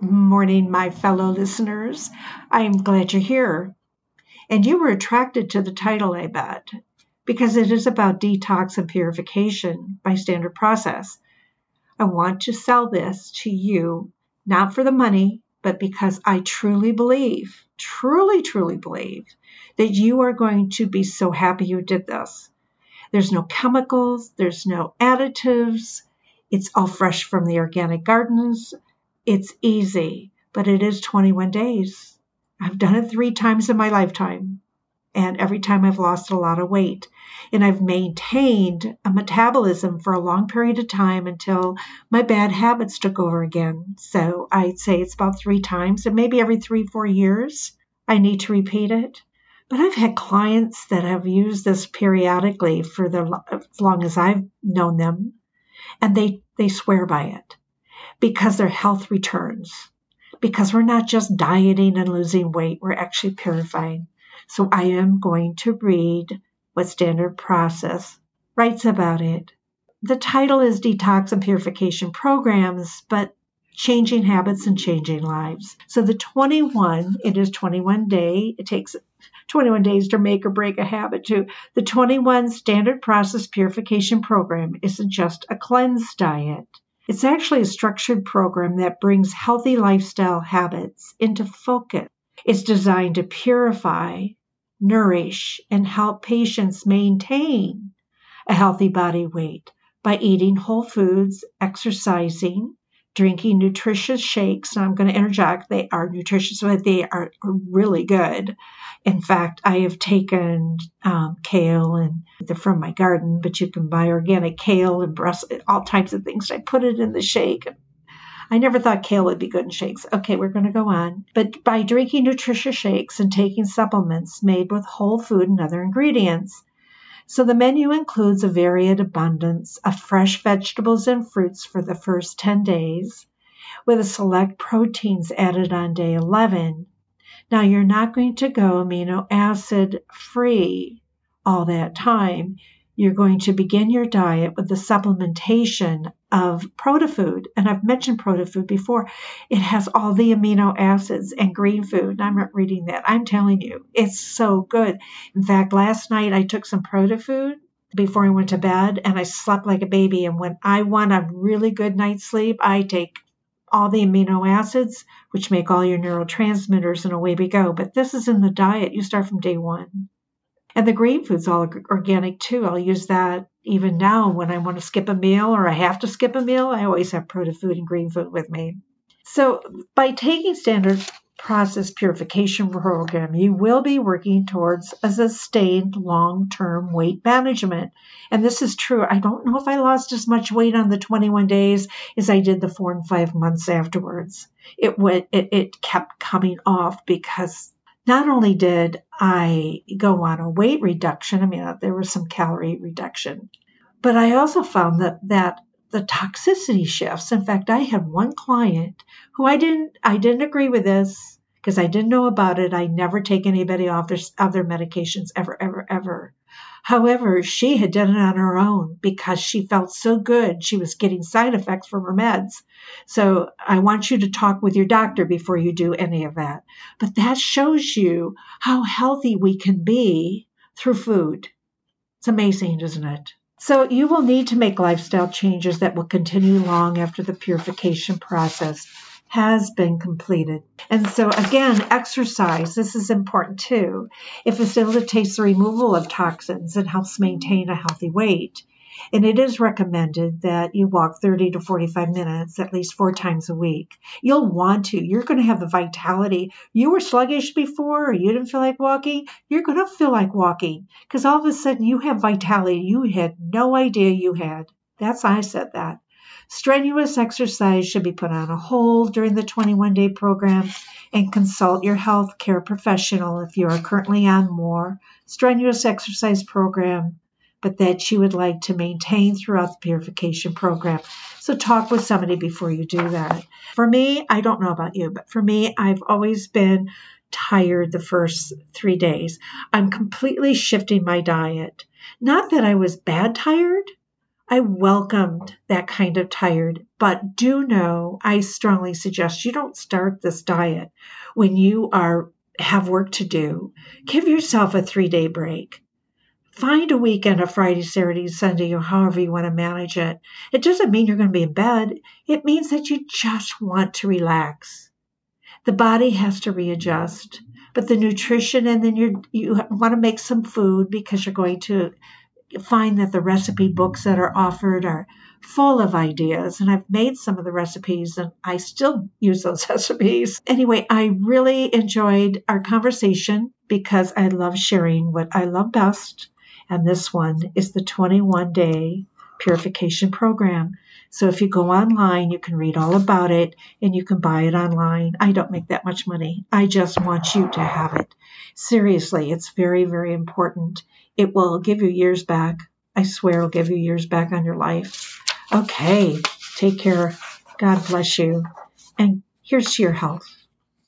Morning, my fellow listeners. I am glad you're here. And you were attracted to the title, I bet, because it is about detox and purification by standard process. I want to sell this to you, not for the money, but because I truly believe, truly, truly believe that you are going to be so happy you did this. There's no chemicals, there's no additives, it's all fresh from the organic gardens. It's easy, but it is 21 days. I've done it three times in my lifetime, and every time I've lost a lot of weight. And I've maintained a metabolism for a long period of time until my bad habits took over again. So I'd say it's about three times, and maybe every three, four years, I need to repeat it. But I've had clients that have used this periodically for the as long as I've known them, and they, they swear by it because their health returns. Because we're not just dieting and losing weight, we're actually purifying. So I am going to read what Standard Process writes about it. The title is Detox and Purification Programs, but changing habits and changing lives. So the 21, it is 21 day. It takes 21 days to make or break a habit too. The 21 standard process purification program isn't just a cleanse diet. It's actually a structured program that brings healthy lifestyle habits into focus. It's designed to purify, nourish, and help patients maintain a healthy body weight by eating whole foods, exercising, drinking nutritious shakes. And I'm going to interject, they are nutritious, but they are really good. In fact, I have taken um, kale and they're from my garden, but you can buy organic kale and Brussels, all types of things. I put it in the shake. I never thought kale would be good in shakes. Okay, we're going to go on. But by drinking nutritious shakes and taking supplements made with whole food and other ingredients, so the menu includes a varied abundance of fresh vegetables and fruits for the first 10 days, with a select proteins added on day 11. Now you're not going to go amino acid free all that time you're going to begin your diet with the supplementation of protofood. And I've mentioned protofood before. It has all the amino acids and green food. I'm not reading that. I'm telling you, it's so good. In fact, last night I took some protofood before I went to bed and I slept like a baby. And when I want a really good night's sleep, I take all the amino acids, which make all your neurotransmitters, and away we go. But this is in the diet. You start from day one. And the green food's all organic too. I'll use that even now when I want to skip a meal or I have to skip a meal. I always have proto food and green food with me. So by taking standard process purification program, you will be working towards a sustained long-term weight management. And this is true. I don't know if I lost as much weight on the 21 days as I did the four and five months afterwards. It went, it, it kept coming off because not only did I go on a weight reduction, I mean, there was some calorie reduction, but I also found that, that the toxicity shifts. In fact, I had one client who I didn't, I didn't agree with this because I didn't know about it. I never take anybody off their, of their medications ever, ever, ever. However, she had done it on her own because she felt so good. She was getting side effects from her meds. So I want you to talk with your doctor before you do any of that. But that shows you how healthy we can be through food. It's amazing, isn't it? So you will need to make lifestyle changes that will continue long after the purification process has been completed. And so, again, exercise, this is important too. It facilitates the removal of toxins and helps maintain a healthy weight. And it is recommended that you walk 30 to 45 minutes at least four times a week. You'll want to. You're going to have the vitality. You were sluggish before or you didn't feel like walking. You're going to feel like walking because all of a sudden you have vitality you had no idea you had. That's why I said that. Strenuous exercise should be put on a hold during the 21 day program and consult your health care professional if you are currently on more strenuous exercise program but that you would like to maintain throughout the purification program. So talk with somebody before you do that. For me, I don't know about you, but for me, I've always been tired the first three days. I'm completely shifting my diet. Not that I was bad tired, I welcomed that kind of tired, but do know I strongly suggest you don't start this diet when you are have work to do. Give yourself a 3-day break. Find a weekend, a Friday, Saturday, Sunday, or however you want to manage it. It doesn't mean you're going to be in bed. It means that you just want to relax. The body has to readjust, but the nutrition, and then you you want to make some food because you're going to find that the recipe books that are offered are full of ideas and I've made some of the recipes and I still use those recipes. Anyway, I really enjoyed our conversation because I love sharing what I love best and this one is the 21 day purification program. So if you go online, you can read all about it and you can buy it online. I don't make that much money. I just want you to have it. Seriously, it's very, very important. It will give you years back. I swear it'll give you years back on your life. Okay, take care. God bless you. And here's to your health.